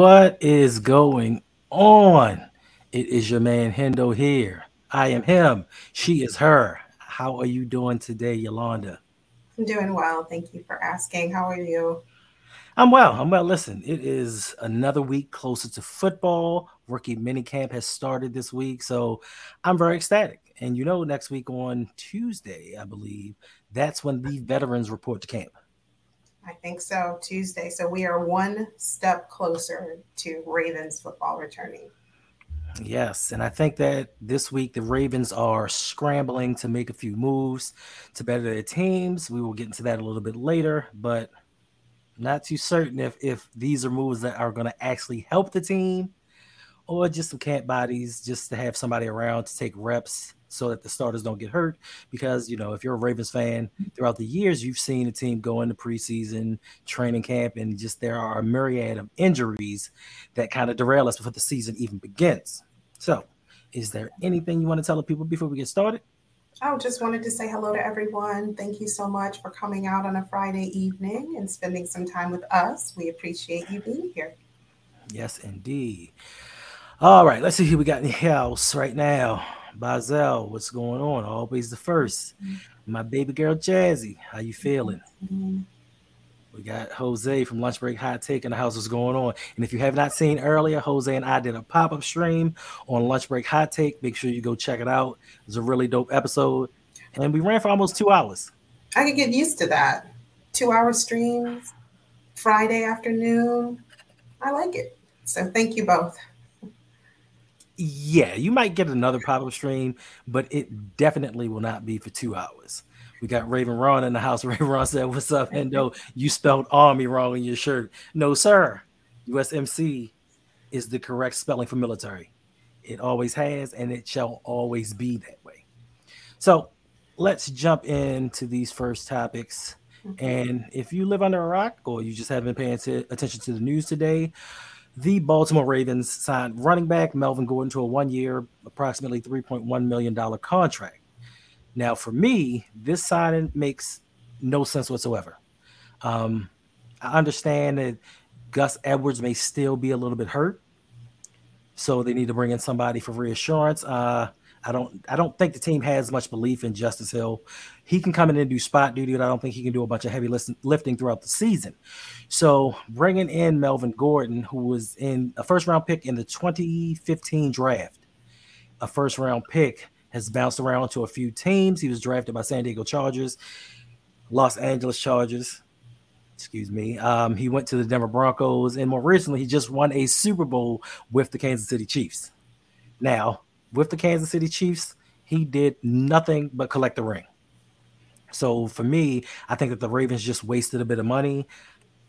What is going on? It is your man Hendo here. I am him. She is her. How are you doing today, Yolanda? I'm doing well. Thank you for asking. How are you? I'm well. I'm well. Listen, it is another week closer to football. Rookie minicamp has started this week, so I'm very ecstatic. And you know, next week on Tuesday, I believe, that's when the veterans report to camp. I think so, Tuesday. So we are one step closer to Ravens football returning. Yes, and I think that this week the Ravens are scrambling to make a few moves to better their teams. We will get into that a little bit later, but not too certain if if these are moves that are going to actually help the team or just some camp bodies just to have somebody around to take reps so that the starters don't get hurt. Because, you know, if you're a Ravens fan throughout the years, you've seen the team go into preseason training camp and just there are a myriad of injuries that kind of derail us before the season even begins. So, is there anything you want to tell the people before we get started? I just wanted to say hello to everyone. Thank you so much for coming out on a Friday evening and spending some time with us. We appreciate you being here. Yes, indeed. All right, let's see who we got in the house right now. Bazel, what's going on? Always the 1st My baby girl Jazzy, how you feeling? We got Jose from Lunch Break Hot Take in the house. What's going on? And if you have not seen earlier, Jose and I did a pop up stream on Lunch Break Hot Take. Make sure you go check it out. It's a really dope episode, and we ran for almost two hours. I could get used to that. Two hour streams, Friday afternoon. I like it. So thank you both yeah, you might get another pop up stream, but it definitely will not be for two hours. We got Raven Ron in the house. Raven Ron said, What's up, Hendo? You spelled army wrong in your shirt. No, sir. USMC is the correct spelling for military. It always has, and it shall always be that way. So let's jump into these first topics. And if you live under a rock or you just haven't been paying t- attention to the news today, the Baltimore Ravens signed running back Melvin Gordon to a one year, approximately $3.1 million contract. Now, for me, this signing makes no sense whatsoever. Um, I understand that Gus Edwards may still be a little bit hurt, so they need to bring in somebody for reassurance. Uh, I don't I don't think the team has much belief in Justice Hill. He can come in and do spot duty, but I don't think he can do a bunch of heavy lifting throughout the season. So bringing in Melvin Gordon, who was in a first round pick in the 2015 draft, a first round pick has bounced around to a few teams. He was drafted by San Diego Chargers, Los Angeles Chargers. Excuse me. Um, he went to the Denver Broncos, and more recently, he just won a Super Bowl with the Kansas City Chiefs. Now, with the Kansas City Chiefs, he did nothing but collect the ring. So for me, I think that the Ravens just wasted a bit of money.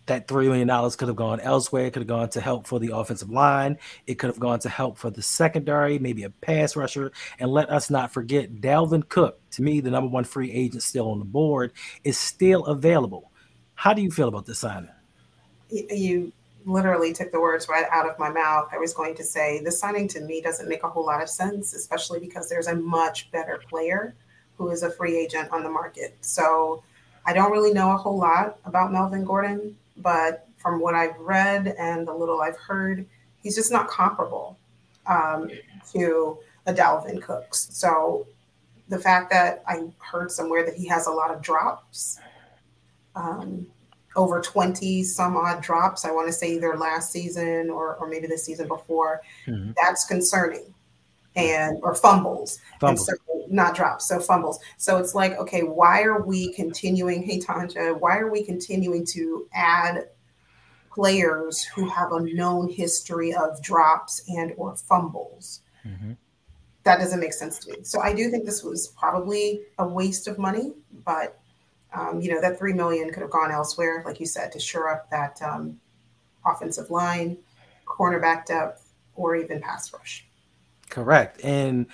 That $3 million could have gone elsewhere. It could have gone to help for the offensive line. It could have gone to help for the secondary, maybe a pass rusher. And let us not forget Dalvin Cook, to me, the number one free agent still on the board, is still available. How do you feel about this signing? You literally took the words right out of my mouth. I was going to say the signing to me doesn't make a whole lot of sense, especially because there's a much better player who is a free agent on the market. So I don't really know a whole lot about Melvin Gordon, but from what I've read and the little I've heard, he's just not comparable um, to a Dalvin Cooks. So the fact that I heard somewhere that he has a lot of drops, um, over 20 some odd drops. I want to say either last season or, or maybe the season before. Mm-hmm. That's concerning. And or fumbles. fumbles. So, not drops, so fumbles. So it's like, okay, why are we continuing? Hey Tanja, why are we continuing to add players who have a known history of drops and or fumbles? Mm-hmm. That doesn't make sense to me. So I do think this was probably a waste of money, but um, you know, that three million could have gone elsewhere, like you said, to shore up that um, offensive line, cornerback depth, or even pass rush. Correct. And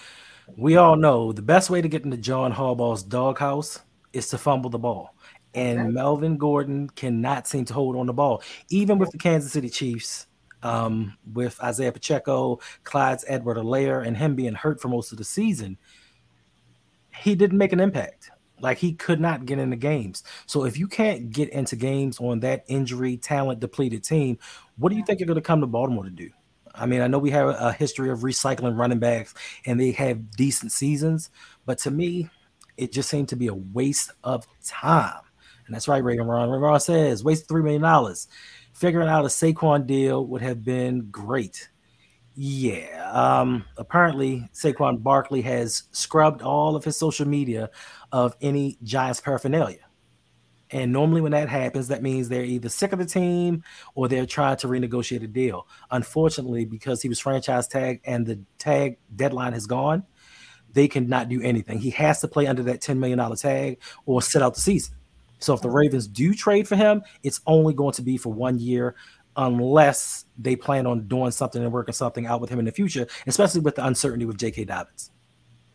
we all know the best way to get into John Harbaugh's doghouse is to fumble the ball. And okay. Melvin Gordon cannot seem to hold on the ball, even with the Kansas City Chiefs, um, with Isaiah Pacheco, Clyde Edwards-Helaire, and him being hurt for most of the season. He didn't make an impact Like he could not get into games. So if you can't get into games on that injury talent depleted team, what do you think you're going to come to Baltimore to do? I mean, I know we have a history of recycling running backs and they have decent seasons, but to me, it just seemed to be a waste of time. And that's right, Raven Ron. Ron says, waste $3 million. Figuring out a Saquon deal would have been great. Yeah. Um, apparently, Saquon Barkley has scrubbed all of his social media of any Giants paraphernalia. And normally, when that happens, that means they're either sick of the team or they're trying to renegotiate a deal. Unfortunately, because he was franchise tag and the tag deadline has gone, they cannot do anything. He has to play under that $10 million tag or sit out the season. So if the mm-hmm. Ravens do trade for him, it's only going to be for one year unless they plan on doing something and working something out with him in the future, especially with the uncertainty with J.K. Dobbins.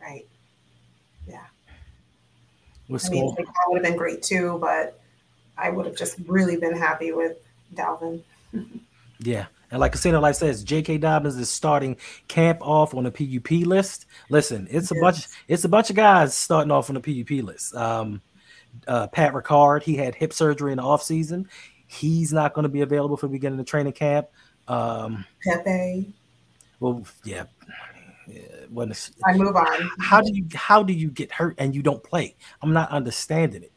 Right. I mean, that would have been great too, but I would have just really been happy with Dalvin. yeah. And like Casino Life says, J.K. Dobbins is starting camp off on the PUP list. Listen, it's a bunch. It's a bunch of guys starting off on the PUP list. Um, uh, Pat Ricard, he had hip surgery in the off season. He's not going to be available for the beginning of training camp. Um, Pepe. Well, yeah, when I move on. How do you how do you get hurt and you don't play? I'm not understanding it.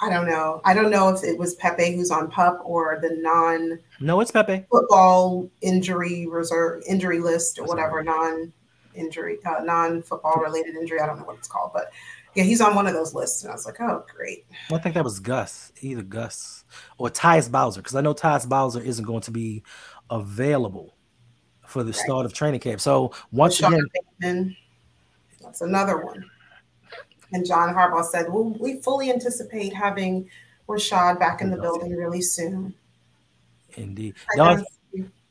I don't know. I don't know if it was Pepe who's on pup or the non. No, it's Pepe. Football injury reserve injury list or whatever non injury uh, non football related injury. I don't know what it's called, but yeah, he's on one of those lists, and I was like, oh, great. Well, I think that was Gus, either Gus or Tyus Bowser, because I know Tyus Bowser isn't going to be available for the right. start of training camp. So once Sean again, Bateman, that's another one. And John Harbaugh said, "Well, we fully anticipate having Rashod back in the building really soon." Indeed, Don,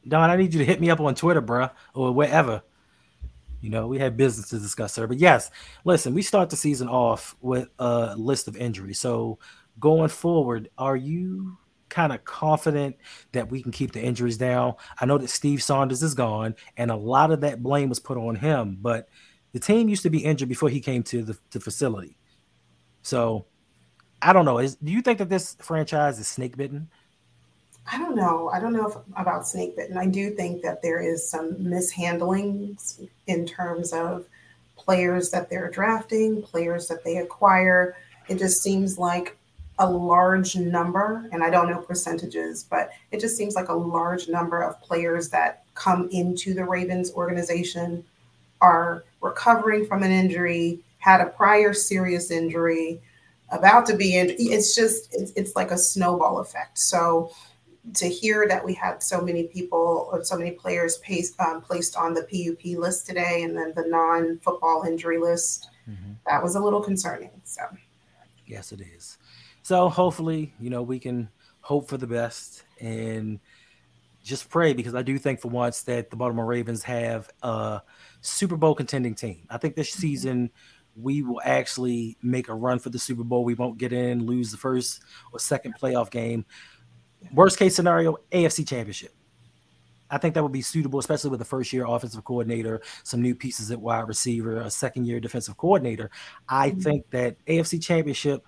Don, I need you to hit me up on Twitter, bro, or wherever. You know, we had business to discuss, sir. But yes, listen, we start the season off with a list of injuries. So going forward, are you kind of confident that we can keep the injuries down. I know that Steve Saunders is gone, and a lot of that blame was put on him, but the team used to be injured before he came to the, the facility. So I don't know. Is, do you think that this franchise is snake bitten? I don't know. I don't know if, about snake bitten. I do think that there is some mishandlings in terms of players that they're drafting, players that they acquire. It just seems like a large number, and I don't know percentages, but it just seems like a large number of players that come into the Ravens organization are recovering from an injury, had a prior serious injury, about to be in. It's just, it's, it's like a snowball effect. So to hear that we had so many people or so many players placed, um, placed on the PUP list today and then the non football injury list, mm-hmm. that was a little concerning. So, yes, it is. So hopefully, you know, we can hope for the best and just pray because I do think for once that the Baltimore Ravens have a Super Bowl contending team. I think this mm-hmm. season we will actually make a run for the Super Bowl. We won't get in, lose the first or second playoff game. Worst case scenario, AFC Championship. I think that would be suitable, especially with the first year offensive coordinator, some new pieces at wide receiver, a second year defensive coordinator. I mm-hmm. think that AFC Championship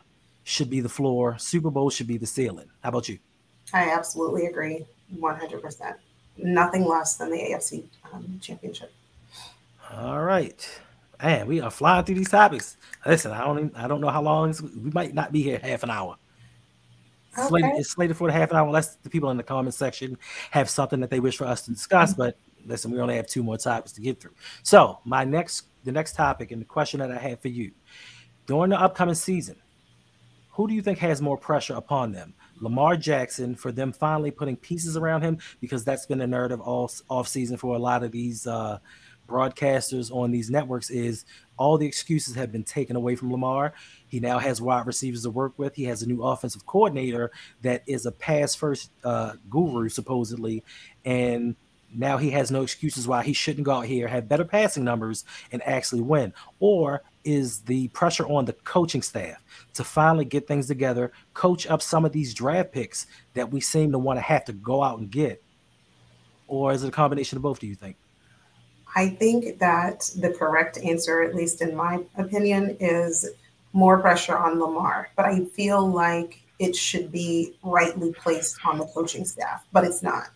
should be the floor. Super Bowl should be the ceiling. How about you? I absolutely agree, one hundred percent. Nothing less than the AFC um, Championship. All right, man, we are flying through these topics. Listen, I don't, even, I don't know how long we might not be here half an hour. Okay. Slated, it's slated for the half an hour unless the people in the comment section have something that they wish for us to discuss. Mm-hmm. But listen, we only have two more topics to get through. So my next, the next topic and the question that I have for you during the upcoming season, who do you think has more pressure upon them? Lamar Jackson for them finally putting pieces around him because that's been a narrative all off season for a lot of these uh, broadcasters on these networks is all the excuses have been taken away from Lamar. He now has wide receivers to work with. He has a new offensive coordinator that is a pass first uh, guru supposedly, and now he has no excuses why he shouldn't go out here have better passing numbers and actually win. Or is the pressure on the coaching staff to finally get things together, coach up some of these draft picks that we seem to want to have to go out and get? Or is it a combination of both, do you think? I think that the correct answer, at least in my opinion, is more pressure on Lamar, but I feel like it should be rightly placed on the coaching staff, but it's not.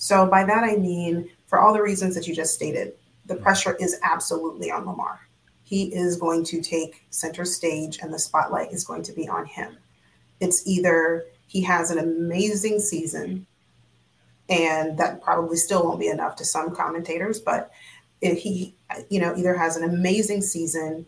So by that I mean, for all the reasons that you just stated, the mm-hmm. pressure is absolutely on Lamar. He is going to take center stage and the spotlight is going to be on him. It's either he has an amazing season, and that probably still won't be enough to some commentators, but if he, you know, either has an amazing season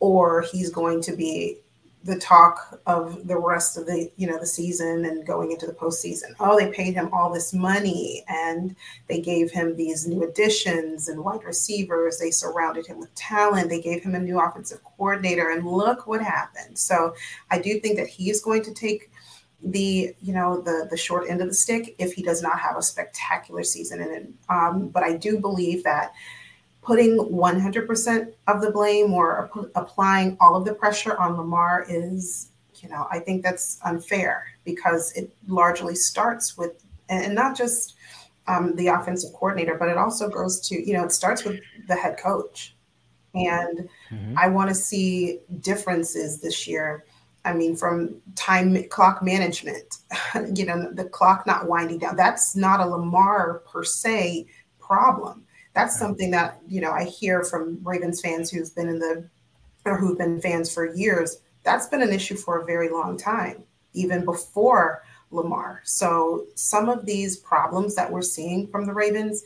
or he's going to be the talk of the rest of the you know the season and going into the postseason. Oh, they paid him all this money and they gave him these new additions and wide receivers. They surrounded him with talent. They gave him a new offensive coordinator, and look what happened. So I do think that he is going to take the you know the the short end of the stick if he does not have a spectacular season. And um, but I do believe that putting 100% of the blame or applying all of the pressure on Lamar is, you know, I think that's unfair because it largely starts with, and not just um, the offensive coordinator, but it also goes to, you know, it starts with the head coach. And mm-hmm. I want to see differences this year. I mean, from time clock management, you know, the clock not winding down. That's not a Lamar per se problem that's something that you know I hear from Ravens fans who've been in the or who've been fans for years. That's been an issue for a very long time, even before Lamar. So some of these problems that we're seeing from the Ravens,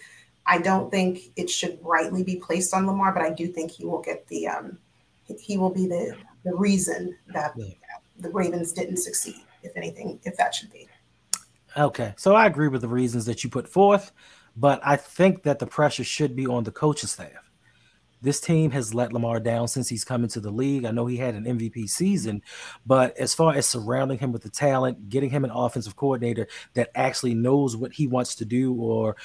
I don't think it should rightly be placed on Lamar, but I do think he will get the um, he will be the the reason that the Ravens didn't succeed, if anything, if that should be. Okay, so I agree with the reasons that you put forth. But I think that the pressure should be on the coaching staff. This team has let Lamar down since he's come into the league. I know he had an MVP season, but as far as surrounding him with the talent, getting him an offensive coordinator that actually knows what he wants to do or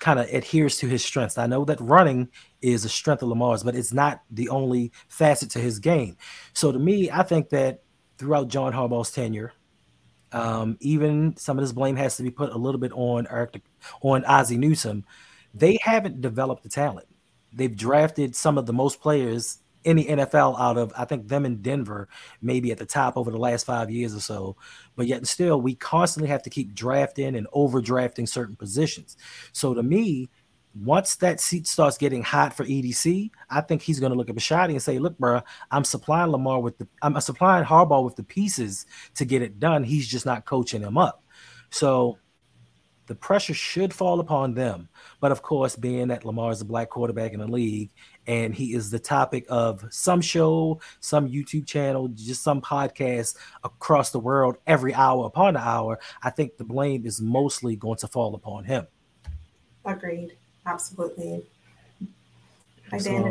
kind of adheres to his strengths. I know that running is a strength of Lamar's, but it's not the only facet to his game. So to me, I think that throughout John Harbaugh's tenure, um, even some of this blame has to be put a little bit on Eric, on Ozzie Newsome. They haven't developed the talent. They've drafted some of the most players in the NFL out of I think them in Denver, maybe at the top over the last five years or so. But yet still, we constantly have to keep drafting and overdrafting certain positions. So to me, once that seat starts getting hot for EDC, I think he's going to look at Bisciotti and say, "Look, bro, I'm supplying Lamar with the, I'm supplying Harbaugh with the pieces to get it done. He's just not coaching him up." So the pressure should fall upon them. But of course, being that Lamar is a black quarterback in the league and he is the topic of some show, some YouTube channel, just some podcast across the world every hour upon the hour, I think the blame is mostly going to fall upon him. Agreed. Absolutely. Hi, Dan.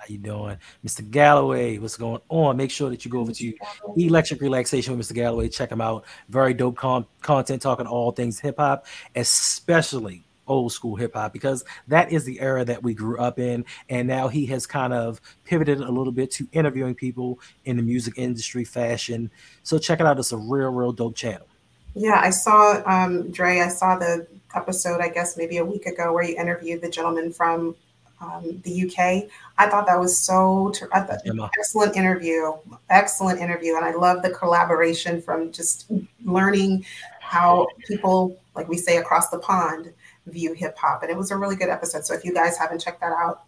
How you doing, Mr. Galloway? What's going on? Make sure that you go over to Electric Relaxation with Mr. Galloway. Check him out. Very dope com- content, talking all things hip hop, especially old school hip hop, because that is the era that we grew up in. And now he has kind of pivoted a little bit to interviewing people in the music industry, fashion. So check it out. It's a real, real dope channel. Yeah, I saw um, Dre. I saw the episode, I guess maybe a week ago, where you interviewed the gentleman from um, the UK. I thought that was so ter- excellent interview, excellent interview, and I love the collaboration from just learning how people, like we say across the pond, view hip hop, and it was a really good episode. So if you guys haven't checked that out,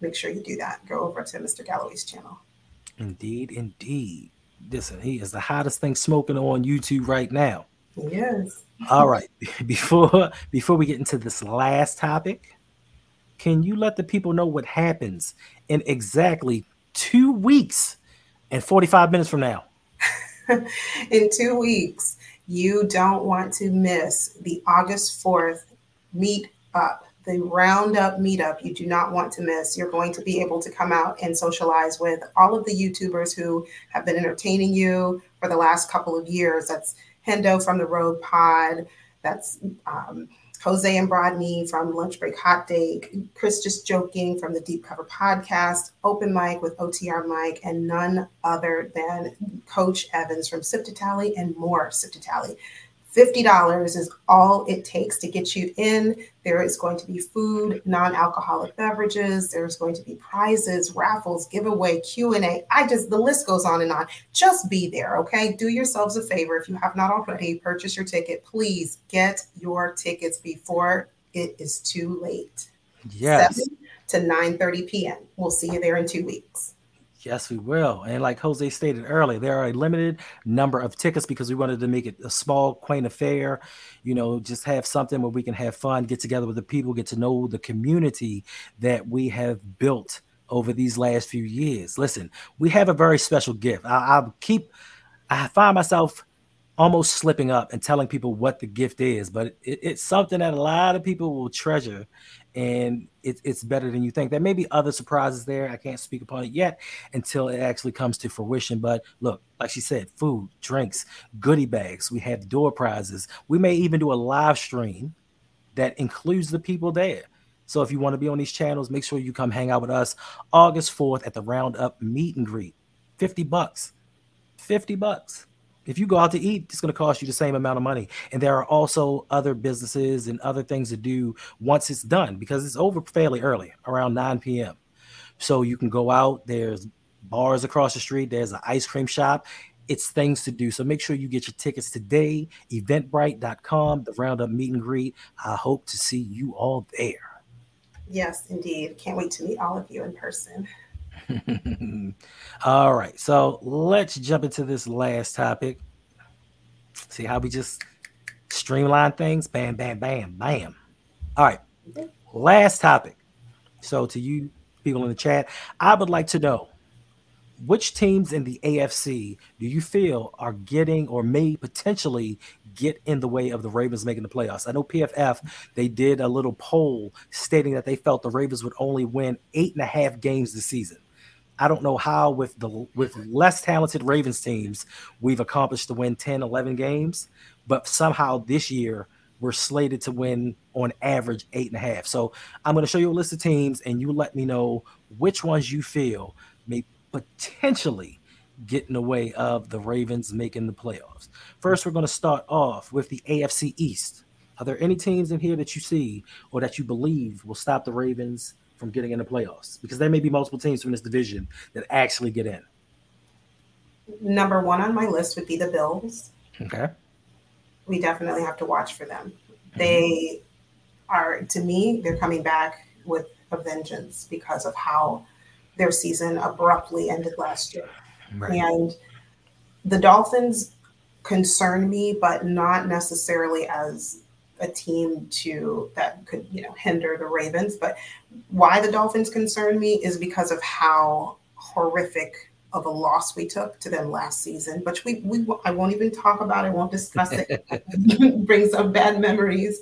make sure you do that. Go over to Mr. Galloway's channel. Indeed, indeed. Listen, he is the hottest thing smoking on YouTube right now. Yes. All right. Before before we get into this last topic, can you let the people know what happens in exactly two weeks and 45 minutes from now? in two weeks, you don't want to miss the August 4th meet up, the roundup meetup. You do not want to miss. You're going to be able to come out and socialize with all of the YouTubers who have been entertaining you for the last couple of years. That's Hendo from the Road Pod. That's um, Jose and Brodney from Lunch Break Hot Take, Chris Just Joking from the Deep Cover Podcast, Open Mic with OTR Mike, and none other than Coach Evans from Sip to Tally and more Sip to Tally. $50 is all it takes to get you in. There is going to be food, non-alcoholic beverages, there's going to be prizes, raffles, giveaway, Q&A. I just the list goes on and on. Just be there, okay? Do yourselves a favor if you have not already purchased your ticket, please get your tickets before it is too late. Yes. 7 to 9:30 p.m. We'll see you there in 2 weeks. Yes, we will. And like Jose stated earlier, there are a limited number of tickets because we wanted to make it a small, quaint affair. You know, just have something where we can have fun, get together with the people, get to know the community that we have built over these last few years. Listen, we have a very special gift. I, I keep, I find myself almost slipping up and telling people what the gift is, but it, it's something that a lot of people will treasure and it, it's better than you think. There may be other surprises there. I can't speak upon it yet until it actually comes to fruition. But look, like she said, food, drinks, goodie bags. We have door prizes. We may even do a live stream that includes the people there. So if you want to be on these channels, make sure you come hang out with us August 4th at the Roundup meet and greet. 50 bucks. 50 bucks. If you go out to eat, it's going to cost you the same amount of money. And there are also other businesses and other things to do once it's done because it's over fairly early, around 9 p.m. So you can go out. There's bars across the street. There's an ice cream shop. It's things to do. So make sure you get your tickets today. Eventbrite.com, the Roundup meet and greet. I hope to see you all there. Yes, indeed. Can't wait to meet all of you in person. All right, so let's jump into this last topic. See how we just streamline things? Bam, bam, bam, bam. All right, last topic. So, to you people in the chat, I would like to know which teams in the AFC do you feel are getting or may potentially get in the way of the Ravens making the playoffs? I know PFF they did a little poll stating that they felt the Ravens would only win eight and a half games this season. I don't know how with the with less talented Ravens teams we've accomplished to win 10, 11 games, but somehow this year we're slated to win on average eight and a half. So I'm going to show you a list of teams, and you let me know which ones you feel may potentially get in the way of the Ravens making the playoffs. First, we're going to start off with the AFC East. Are there any teams in here that you see or that you believe will stop the Ravens from getting in the playoffs? Because there may be multiple teams from this division that actually get in. Number one on my list would be the Bills. Okay. We definitely have to watch for them. Mm-hmm. They are, to me, they're coming back with a vengeance because of how their season abruptly ended last year. Right. And the Dolphins concern me, but not necessarily as a team to that could you know hinder the Ravens. But why the Dolphins concern me is because of how horrific of a loss we took to them last season. which we we I won't even talk about it. I won't discuss it. Brings up bad memories.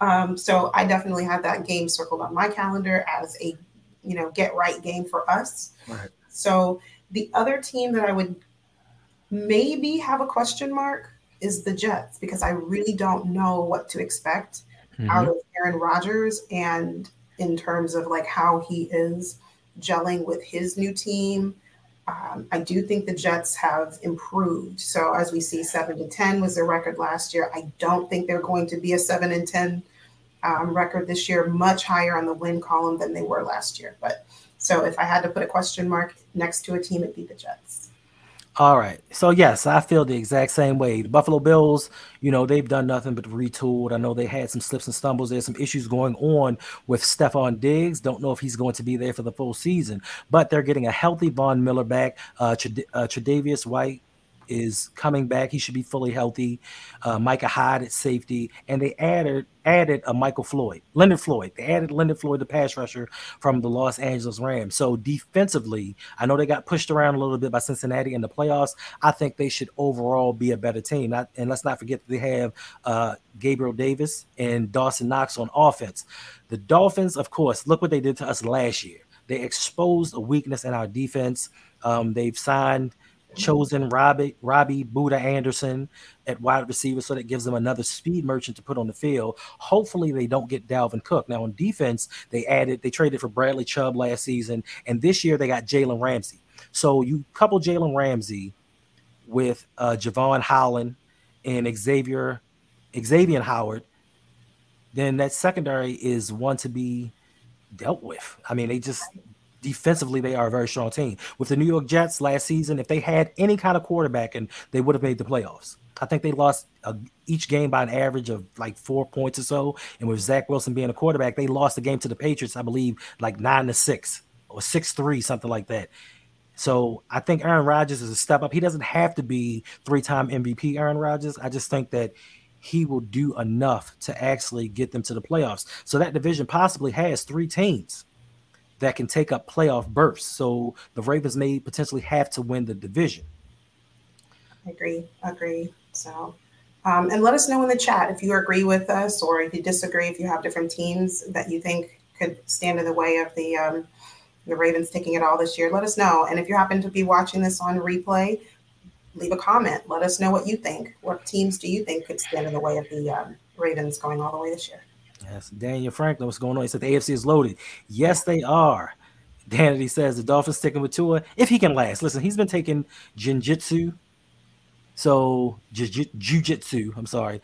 Um, so I definitely have that game circled on my calendar as a you know get right game for us. Right. So the other team that I would maybe have a question mark is the Jets because I really don't know what to expect mm-hmm. out of Aaron Rodgers and in terms of like how he is gelling with his new team. Um, I do think the Jets have improved. So as we see, seven to ten was their record last year. I don't think they're going to be a seven and ten um, record this year. Much higher on the win column than they were last year. But so if I had to put a question mark next to a team, it'd be the Jets. All right. So yes, I feel the exact same way. The Buffalo Bills, you know, they've done nothing but retooled. I know they had some slips and stumbles. There's some issues going on with Stefon Diggs. Don't know if he's going to be there for the full season, but they're getting a healthy Von Miller back. Uh, uh Tre'Davious White is coming back. He should be fully healthy. Uh, Micah Hyde at safety, and they added added a Michael Floyd, Leonard Floyd. They added Leonard Floyd, the pass rusher from the Los Angeles Rams. So defensively, I know they got pushed around a little bit by Cincinnati in the playoffs. I think they should overall be a better team. Not, and let's not forget that they have uh, Gabriel Davis and Dawson Knox on offense. The Dolphins, of course, look what they did to us last year. They exposed a weakness in our defense. Um, they've signed chosen Robbie Robbie Buddha Anderson at wide receiver, so that gives them another speed merchant to put on the field. Hopefully, they don't get Dalvin Cook. Now on defense, they added they traded for Bradley Chubb last season, and this year they got Jalen Ramsey. So you couple Jalen Ramsey with uh, Jevon Holland and Xavier Xavier Howard, then that secondary is one to be dealt with. I mean, they just defensively they are a very strong team. With the New York Jets last season, if they had any kind of quarterback, and they would have made the playoffs. I think they lost a, each game by an average of like four points or so. And with Zach Wilson being a quarterback, they lost the game to the Patriots, I believe, like nine to six or six three, something like that. So I think Aaron Rodgers is a step up. He doesn't have to be three time MVP Aaron Rodgers. I just think that he will do enough to actually get them to the playoffs. So that division possibly has three teams that can take up playoff berths. So the Ravens may potentially have to win the division. I agree. Agree. So, um, and let us know in the chat if you agree with us or if you disagree. If you have different teams that you think could stand in the way of the um, the Ravens taking it all this year, let us know. And if you happen to be watching this on replay, leave a comment. Let us know what you think. What teams do you think could stand in the way of the um, Ravens going all the way this year? Yes, Daniel Franklin, what's going on? He said the AFC is loaded. Yes, they are. Danity says the Dolphins sticking with Tua if he can last. Listen, he's been taking jinjitsu, so jujitsu. I'm sorry,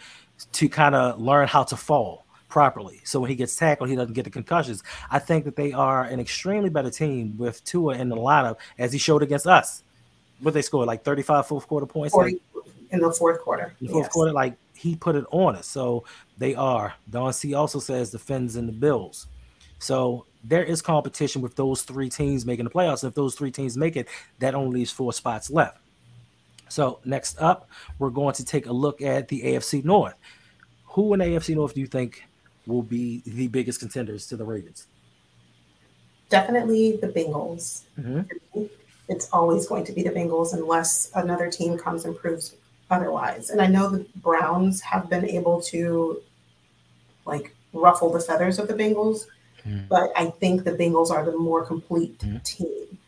to kind of learn how to fall properly. So when he gets tackled, he doesn't get the concussions. I think that they are an extremely better team with Tua in the lineup, as he showed against us. What they scored like 35 fourth quarter points 40 in the fourth quarter. In the fourth yes. quarter, like he put it on us. So they are. Don C also says the Fins and the Bills. So there is competition with those three teams making the playoffs. If those three teams make it, that only leaves four spots left. So next up, we're going to take a look at the AFC North. Who in AFC North do you think will be the biggest contenders to the Ravens? Definitely the Bengals. Mm-hmm. It's always going to be the Bengals unless another team comes and proves otherwise. And I know the Browns have been able to like ruffle the feathers of the Bengals, mm. but I think the Bengals are the more complete mm. team.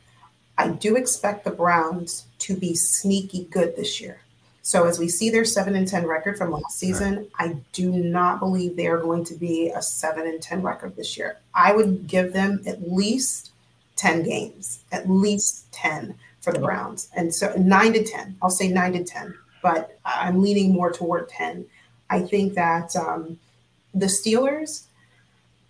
I do expect the Browns to be sneaky good this year. So as we see their 7 and 10 record from last season, right. I do not believe they are going to be a 7 and 10 record this year. I would give them at least 10 games, at least 10 for the Browns. And so 9 to 10. I'll say 9 to 10 but I'm leaning more toward 10. I think that um, the Steelers,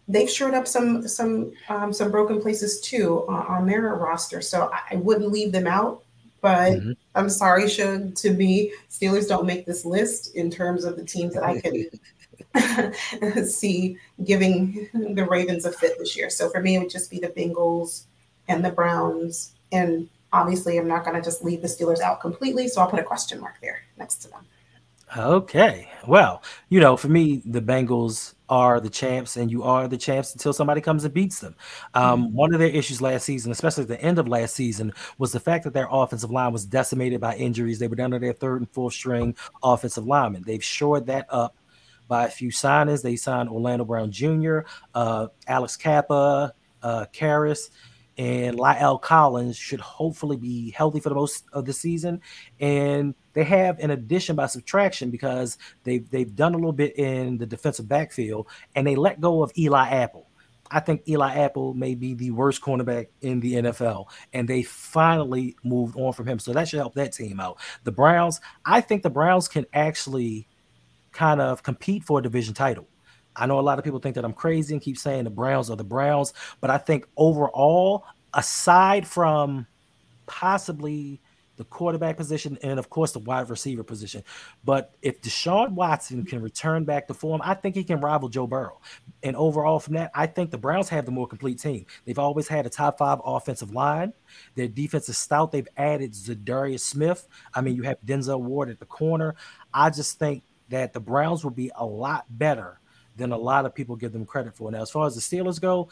they've shored up some some um, some broken places too on, on their roster. So I, wouldn't leave them out. But mm-hmm. I'm sorry, should to me, Steelers don't make this list in terms of the teams that I can see giving the Ravens a fit this year. So for me, it would just be the Bengals and the Browns and obviously I'm not going to just leave the Steelers out completely. So I'll put a question mark there next to them. Okay. Well, you know, for me, the Bengals are the champs, and you are the champs until somebody comes and beats them. Um, mm-hmm. One of their issues last season, especially at the end of last season, was the fact that their offensive line was decimated by injuries. They were down to their third and fourth string offensive linemen. They've shored that up by a few signings. They signed Orlando Brown Jr., uh, Alex Cappa, uh, Karras and La'el Collins should hopefully be healthy for the most of the season. And they have an addition by subtraction because they've they've done a little bit in the defensive backfield and they let go of Eli Apple. I think Eli Apple may be the worst cornerback in the NFL, and they finally moved on from him. So that should help that team out. The Browns, I think the Browns can actually kind of compete for a division title. I know a lot of people think that I'm crazy and keep saying the Browns are the Browns, but I think overall, aside from possibly the quarterback position and of course the wide receiver position. But if Deshaun Watson can return back to form, I think he can rival Joe Burrow. And overall, from that, I think the Browns have the more complete team. They've always had a top five offensive line. Their defense is stout. They've added Za'Darius Smith. I mean, you have Denzel Ward at the corner. I just think that the Browns will be a lot better than a lot of people give them credit for. Now, as far as the Steelers go,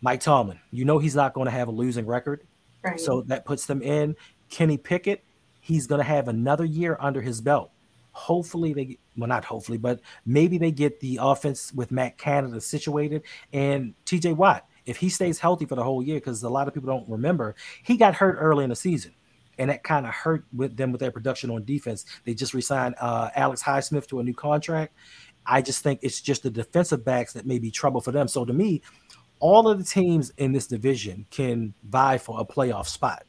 Mike Tomlin, you know he's not going to have a losing record. Right. So that puts them in. Kenny Pickett, he's going to have another year under his belt. Hopefully they well not hopefully, but maybe they get the offense with Matt Canada situated and TJ Watt. If he stays healthy for the whole year, because a lot of people don't remember, he got hurt early in the season and that kind of hurt with them with their production on defense. They just resigned uh, Alex Highsmith to a new contract, I just think it's just the defensive backs that may be trouble for them. So to me, all of the teams in this division can vie for a playoff spot.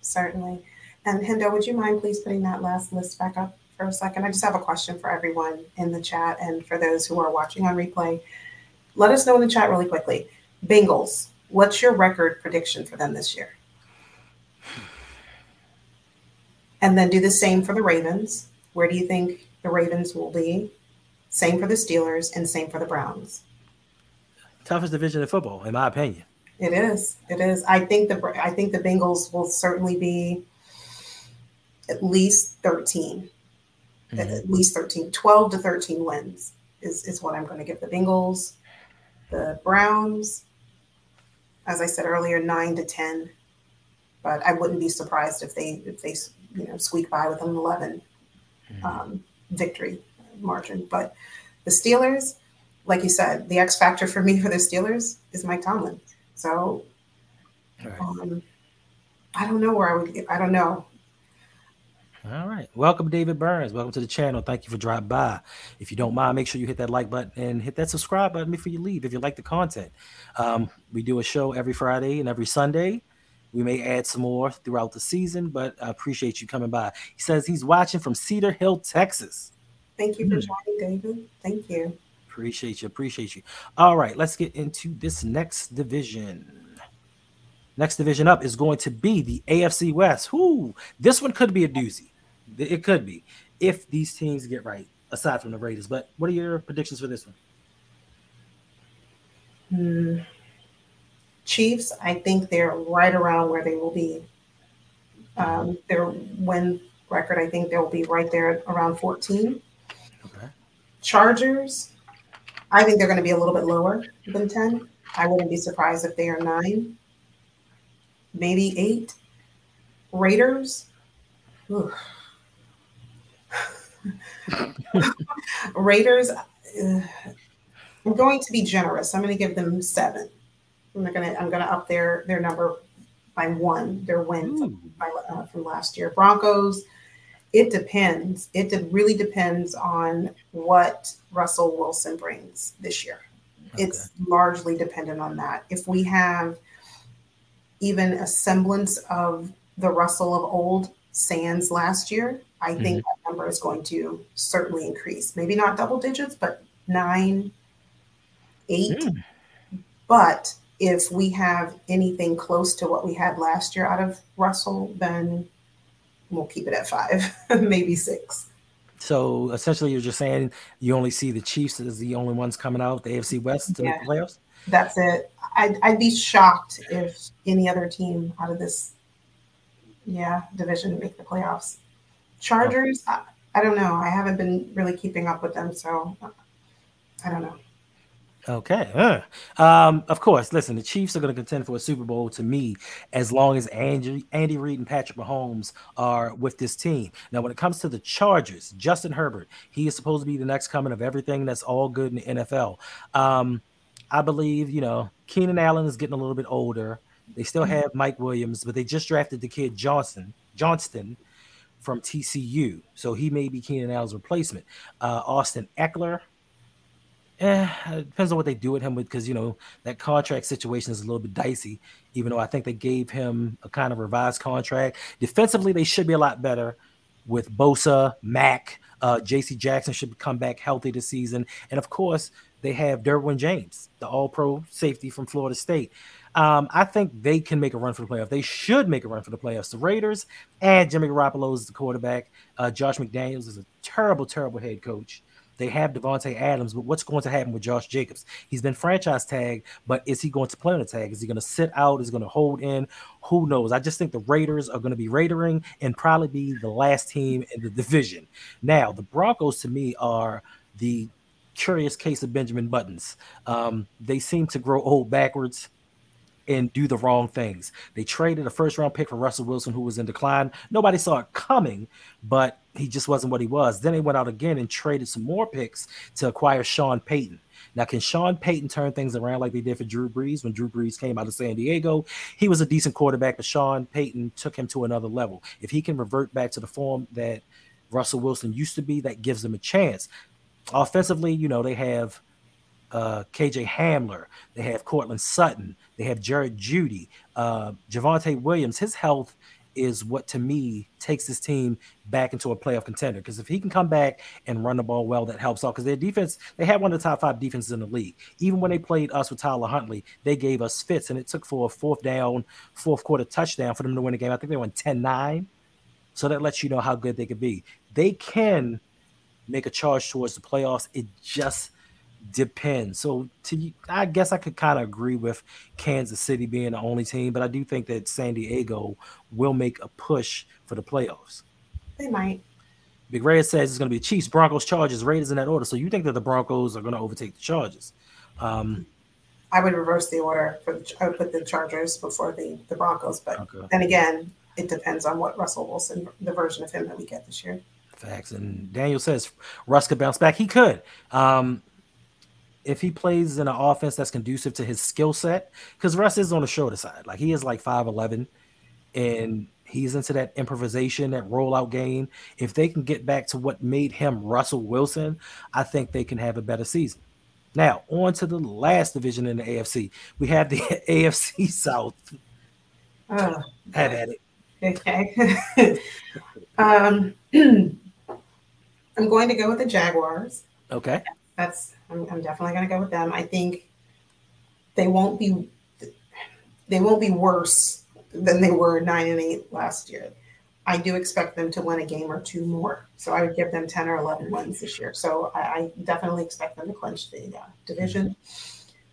Certainly. And Hendo, would you mind please putting that last list back up for a second? I just have a question for everyone in the chat and for those who are watching on replay. Let us know in the chat really quickly. Bengals, what's your record prediction for them this year? And then do the same for the Ravens. Where do you think the Ravens will be? Same for the Steelers and same for the Browns. Toughest division in football, in my opinion. It is. It is. I think the I think the Bengals will certainly be at least 13. Mm-hmm. At least 13. 12 to 13 wins is, is what I'm going to give the Bengals. The Browns, as I said earlier, nine to 10. But I wouldn't be surprised if they if they you know squeak by with an 11 mm-hmm. um, victory margin. But the Steelers, like you said, the X factor for me for the Steelers is Mike Tomlin. So right. um, I don't know where I would. I don't know. All right. Welcome, David Burns. Welcome to the channel. Thank you for dropping by. If you don't mind, make sure you hit that like button and hit that subscribe button before you leave if you like the content. Um, we do a show every Friday and every Sunday. We may add some more throughout the season, but I appreciate you coming by. He says he's watching from Cedar Hill, Texas. Thank you for mm. joining, David. Thank you. Appreciate you. Appreciate you. All right, let's get into this next division. Next division up is going to be the AFC West. Whoo, this one could be a doozy. It could be if these teams get right, aside from the Raiders. But what are your predictions for this one? Hmm. Chiefs, I think they're right around where they will be. Um, their win record, I think they'll be right there around 14. Chargers, I think they're going to be a little bit lower than 10. I wouldn't be surprised if they are nine, maybe eight. Raiders, Raiders, uh, I'm going to be generous. I'm going to give them seven. I'm going to I'm going to up their their number by one. Their win by, uh, from last year. Broncos. It depends. It really depends on what Russell Wilson brings this year. Okay. It's largely dependent on that. If we have even a semblance of the Russell of old Sands last year, I think mm-hmm. that number is going to certainly increase. Maybe not double digits, but nine, eight. Mm. But if we have anything close to what we had last year out of Russell, then we'll keep it at five, maybe six. So essentially, you're just saying you only see the Chiefs as the only ones coming out the AFC West to yeah, make the playoffs. That's it. I'd, I'd be shocked if any other team out of this, yeah, division make the playoffs. Chargers, I, I don't know. I haven't been really keeping up with them, so uh, I don't know. Okay. Uh, um, of course, listen, the Chiefs are going to contend for a Super Bowl to me as long as Andy, Andy Reid and Patrick Mahomes are with this team. Now, when it comes to the Chargers, Justin Herbert, he is supposed to be the next coming of everything that's all good in the NFL. Um, I believe, you know, Keenan Allen is getting a little bit older. They still mm-hmm. have Mike Williams, but they just drafted the kid Johnson, Johnston from TCU. So he may be Keenan Allen's replacement. Uh, Austin Ekeler. Eh, it depends on what they do with him because you know that contract situation is a little bit dicey. Even though I think they gave him a kind of revised contract. Defensively, they should be a lot better with Bosa, Mack, uh, J.C. Jackson should come back healthy this season, and of course they have Derwin James, the All-Pro safety from Florida State. Um, I think they can make a run for the playoffs. They should make a run for the playoffs. The Raiders and Jimmy Garoppolo is the quarterback. Uh, Josh McDaniels is a terrible, terrible head coach. They have Davante Adams, but what's going to happen with Josh Jacobs? He's been franchise tag, but is he going to play on the tag? Is he going to sit out? Is he going to hold in? Who knows? I just think the Raiders are going to be Raidering and probably be the last team in the division. Now, the Broncos to me are the curious case of Benjamin Buttons. Um, they seem to grow old backwards and do the wrong things. They traded a first round pick for Russell Wilson, who was in decline. Nobody saw it coming, but he just wasn't what he was. Then they went out again and traded some more picks to acquire Sean Payton. Now, can Sean Payton turn things around like they did for Drew Brees when Drew Brees came out of San Diego? He was a decent quarterback, but Sean Payton took him to another level. If he can revert back to the form that Russell Wilson used to be, that gives them a chance. Offensively, you know, they have uh, KJ Hamler, they have Courtland Sutton, they have Jerry Jeudy, uh, Javonte Williams. His health is what to me takes this team back into a playoff contender. Because if he can come back and run the ball well, that helps out. Because their defense, they had one of the top five defenses in the league. Even when they played us with Tyler Huntley, they gave us fits, and it took for a fourth down, fourth quarter touchdown for them to win the game. I think they won 10 9. So that lets you know how good they could be. They can make a charge towards the playoffs. It just depends. So to I guess I could kind of agree with Kansas City being the only team, but I do think that San Diego will make a push for the playoffs. They might. Big Red says it's going to be Chiefs, Broncos, Chargers, Raiders in that order. So you think that the Broncos are going to overtake the Chargers? Um, I would reverse the order for the, I would put the Chargers before the the Broncos, but okay. then again, it depends on what Russell Wilson, the version of him that we get this year. Facts. And Daniel says Russ could bounce back. He could. Um, if he plays in an offense that's conducive to his skill set, because Russ is on the shorter side. Like he is like 5'11 and he's into that improvisation, that rollout game. If they can get back to what made him Russell Wilson, I think they can have a better season. Now, on to the last division in the AFC. We have the AFC South. Oh, have at it. Okay. um, I'm going to go with the Jaguars. Okay. That's I'm, I'm definitely going to go with them. I think they won't be they won't be worse than they were nine and eight last year. I do expect them to win a game or two more. So I would give them 10 or 11 wins this year. So I, I definitely expect them to clinch the uh, division.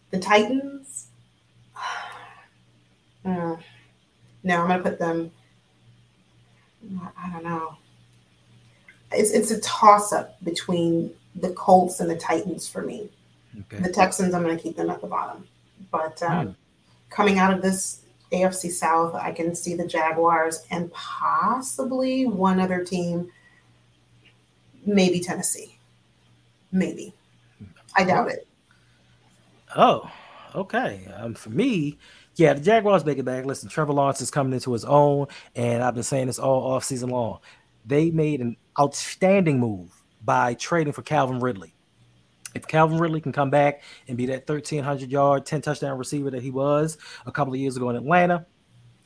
The Titans, uh, no, I'm going to put them, I don't know. It's, it's a toss up between the Colts and the Titans for me. Okay. The Texans, I'm going to keep them at the bottom. But um, mm. coming out of this AFC South, I can see the Jaguars and possibly one other team, maybe Tennessee. Maybe. I doubt it. Oh, okay. Um, for me, yeah, the Jaguars make it back. Listen, Trevor Lawrence is coming into his own, and I've been saying this all off season long. They made an outstanding move by trading for Calvin Ridley. If Calvin Ridley can come back and be that 1,300 yard, 10 touchdown receiver that he was a couple of years ago in Atlanta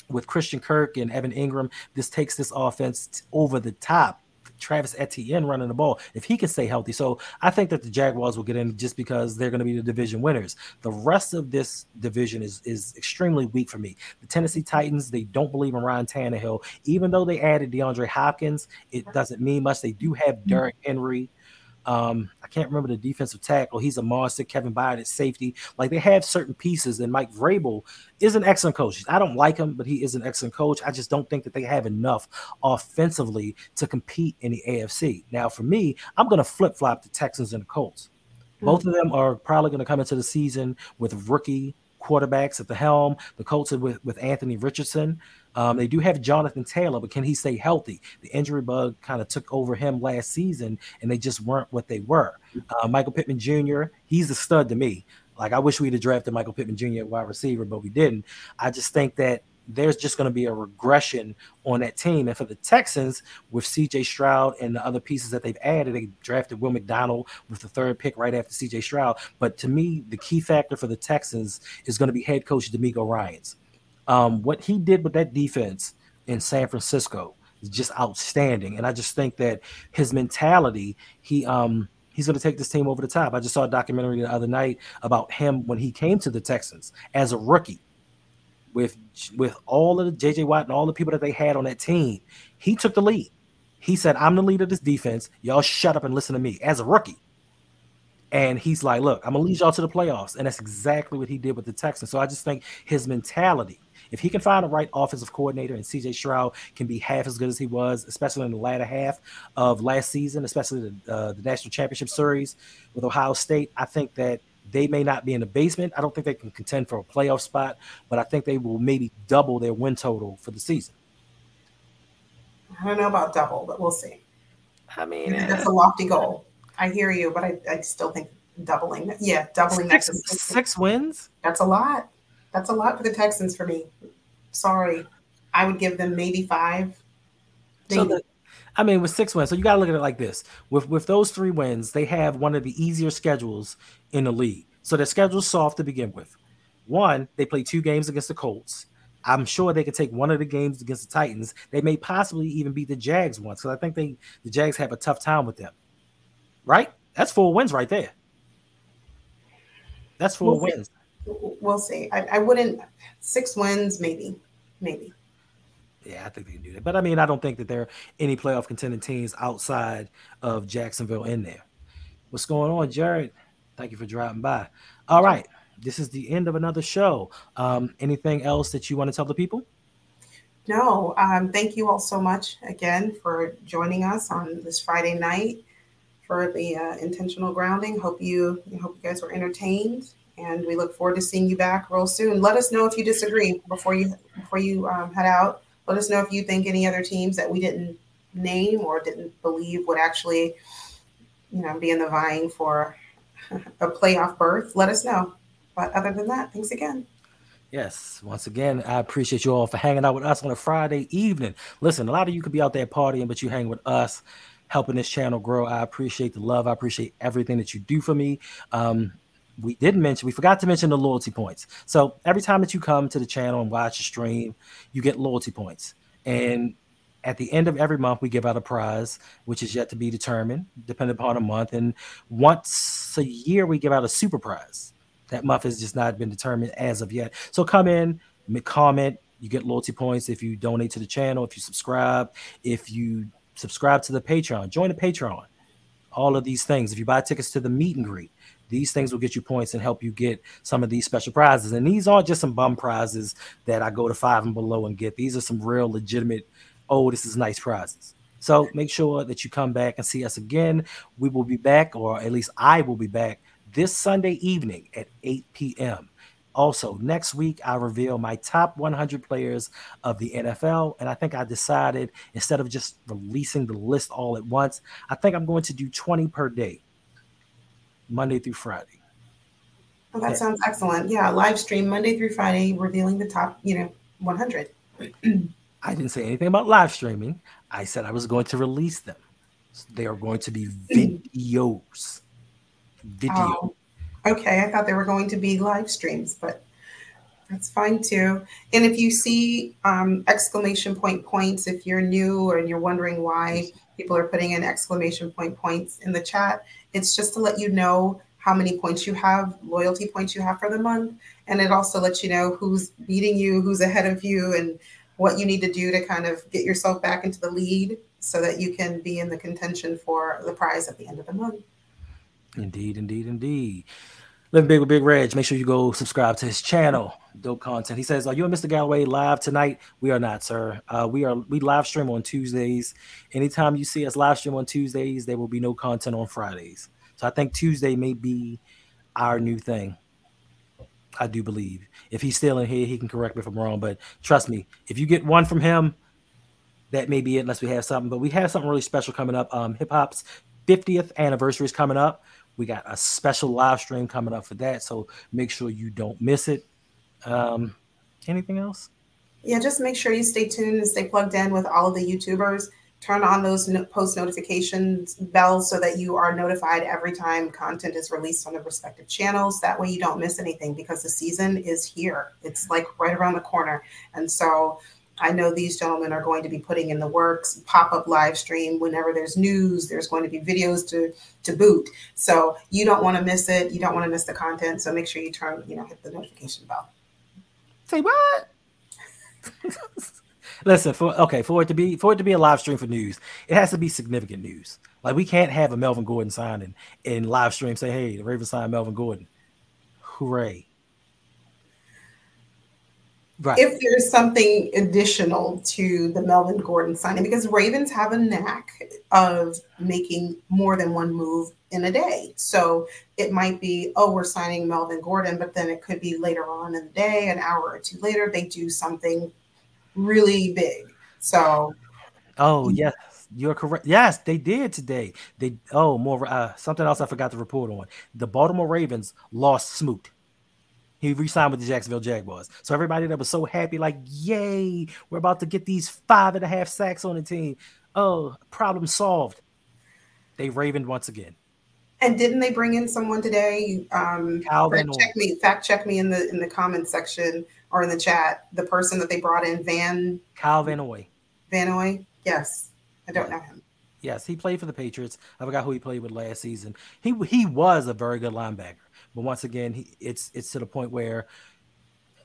with Christian Kirk and Evan Engram, this takes this offense over the top. Travis Etienne running the ball if he can stay healthy. So I think that the Jaguars will get in just because they're going to be the division winners. The rest of this division is is extremely weak for me. The Tennessee Titans they don't believe in Ryan Tannehill, even though they added DeAndre Hopkins. It doesn't mean much. They do have mm-hmm. Derrick Henry. Um, I can't remember the defensive tackle. He's a monster. Kevin Byard at safety. Like they have certain pieces, and Mike Vrabel is an excellent coach. I don't like him, but he is an excellent coach. I just don't think that they have enough offensively to compete in the AFC. Now, for me, I'm going to flip flop the Texans and the Colts. Both of them are probably going to come into the season with rookie quarterbacks at the helm. The Colts with, with Anthony Richardson. Um, they do have Jonathan Taylor, but can he stay healthy? The injury bug kind of took over him last season, and they just weren't what they were. Uh, Michael Pittman Jr., he's a stud to me. Like I wish we'd have drafted Michael Pittman Jr. at wide receiver, but we didn't. I just think that there's just going to be a regression on that team. And for the Texans, with CJ Stroud and the other pieces that they've added, they drafted Will McDonald with the third pick right after CJ Stroud. But to me, the key factor for the Texans is going to be head coach DeMeco Ryans. Um, what he did with that defense in San Francisco is just outstanding, and I just think that his mentality, he um, he's going to take this team over the top. I just saw a documentary the other night about him when he came to the Texans as a rookie, with with all of the JJ Watt and all the people that they had on that team. He took the lead. He said, "I'm the leader of this defense. Y'all shut up and listen to me." As a rookie, and he's like, "Look, I'm gonna lead y'all to the playoffs," and that's exactly what he did with the Texans. So I just think his mentality if he can find the right offensive coordinator and CJ Stroud can be half as good as he was, especially in the latter half of last season, especially the, uh, the national championship series with Ohio State, I think that they may not be in the basement. I don't think they can contend for a playoff spot, but I think they will maybe double their win total for the season. I don't know about double, but we'll see. I mean, that's a lofty goal. I hear you, but I, I still think doubling. Yeah, doubling six, six wins. That's a lot. That's a lot for the Texans for me. Sorry. I would give them maybe five. Maybe. So the, I mean, with six wins, so you got to look at it like this: with with those three wins, they have one of the easier schedules in the league. So their schedule's soft to begin with. One, they play two games against the Colts. I'm sure they could take one of the games against the Titans. They may possibly even beat the Jags once because I think they the Jags have a tough time with them. Right? That's four wins right there. That's 4 we'll wins. We'll see. I, I wouldn't six wins, maybe, maybe. Yeah, I think they can do that. But I mean, I don't think that there are any playoff contending teams outside of Jacksonville in there. What's going on, Jared? Thank you for dropping by. All right. This is the end of another show. Um, anything else that you want to tell the people? No. Um, thank you all so much again for joining us on this Friday night for the uh, intentional grounding. Hope you hope you guys were entertained, and we look forward to seeing you back real soon. Let us know if you disagree before you before you um, head out. Let us know if you think any other teams that we didn't name or didn't believe would actually, you know, be in the vying for a playoff berth. Let us know. But other than that, thanks again. Yes, once again, I appreciate you all for hanging out with us on a Friday evening. Listen, a lot of you could be out there partying, but you hang with us, helping this channel grow. I appreciate the love. I appreciate everything that you do for me. Um, we didn't mention, we forgot to mention the loyalty points. So every time that you come to the channel and watch a stream, you get loyalty points. And at the end of every month, we give out a prize, which is yet to be determined, depending upon a month. And once a year, we give out a super prize. That month has just not been determined as of yet. So come in, make comment. You get loyalty points if you donate to the channel, if you subscribe, if you subscribe to the Patreon, join the Patreon. All of these things. If you buy tickets to the meet and greet, these things will get you points and help you get some of these special prizes. And these aren't just some bum prizes that I go to five and below and get. These are some real legitimate, oh, this is nice prizes. So make sure that you come back and see us again. We will be back, or at least I will be back this Sunday evening at 8 p.m. Also, next week, I reveal my top 100 players of the NFL. And I think I decided instead of just releasing the list all at once, I think I'm going to do 20 per day, Monday through Friday. Oh, that sounds excellent. Yeah, live stream Monday through Friday, revealing the top, you know, 100. I didn't say anything about live streaming. I said I was going to release them. They are going to be videos video. Oh, okay, I thought they were going to be live streams, but that's fine too. And if you see um, exclamation point points, if you're new and you're wondering why people are putting in exclamation point points in the chat, it's just to let you know how many points you have, loyalty points you have for the month. And it also lets you know who's beating you, who's ahead of you, and what you need to do to kind of get yourself back into the lead so that you can be in the contention for the prize at the end of the month. Indeed, indeed, indeed. Living Big with Big Reg. Make sure you go subscribe to his channel. Dope content. He says, "Are you and Mr. Galloway live tonight?" We are not, sir. Uh, we are. We live stream on Tuesdays. Anytime you see us live stream on Tuesdays, there will be no content on Fridays. So I think Tuesday may be our new thing. I do believe. If he's still in here, he can correct me if I'm wrong. But trust me, if you get one from him, that may be it. Unless we have something, but we have something really special coming up. Um, Hip Hop's 50th anniversary is coming up. We got a special live stream coming up for that. So make sure you don't miss it. Um, anything else? Yeah, just make sure you stay tuned and stay plugged in with all of the YouTubers. Turn on those post notifications bells so that you are notified every time content is released on the respective channels. That way you don't miss anything because the season is here. It's like right around the corner. And so I know these gentlemen are going to be putting in the works, pop up live stream whenever there's news, there's going to be videos to to boot. So you don't want to miss it. You don't want to miss the content. So make sure you turn, you know, hit the notification bell. Say what? Listen, for okay, for it to be for it to be a live stream for news, it has to be significant news. Like we can't have a Melvin Gordon signing in live stream say, "Hey, the Ravens signed Melvin Gordon." Hooray! Right. If there's something additional to the Melvin Gordon signing, because Ravens have a knack of making more than one move in a day. So it might be, oh, we're signing Melvin Gordon, but then it could be later on in the day, an hour or two later, they do something really big. So, oh, yes. You're correct. Yes, they did today. They oh more uh, something else I forgot to report on. The Baltimore Ravens lost Smoot. He re-signed with the Jacksonville Jaguars. So everybody that was so happy, like, yay, we're about to get these five and a half sacks on the team. Oh, problem solved. They ravened once again. And didn't they bring in someone today? Um, Calvin fact check me, fact check me in the in the comment section or in the chat. The person that they brought in, Van Kyle Van Noy. Van Noy. Yes, I don't know him. Yes, he played for the Patriots. I forgot who he played with last season. He he was a very good linebacker, but once again, he, it's it's to the point where,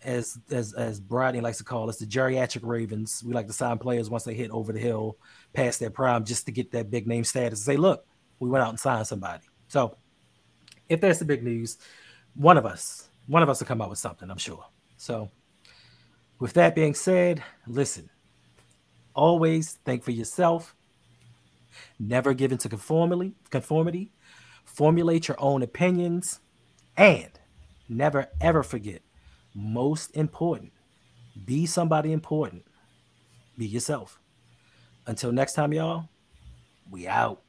as as as Brodney likes to call us, the geriatric Ravens. We like to sign players once they hit over the hill, past their prime, just to get that big name status. Say, look, we went out and signed somebody. So, if that's the big news, one of us, one of us will come up with something. I'm sure. So, with that being said, listen. Always think for yourself never give into conformity, conformity, formulate your own opinions, and never ever forget, most important, be somebody important. Be yourself. Until next time, y'all, we out.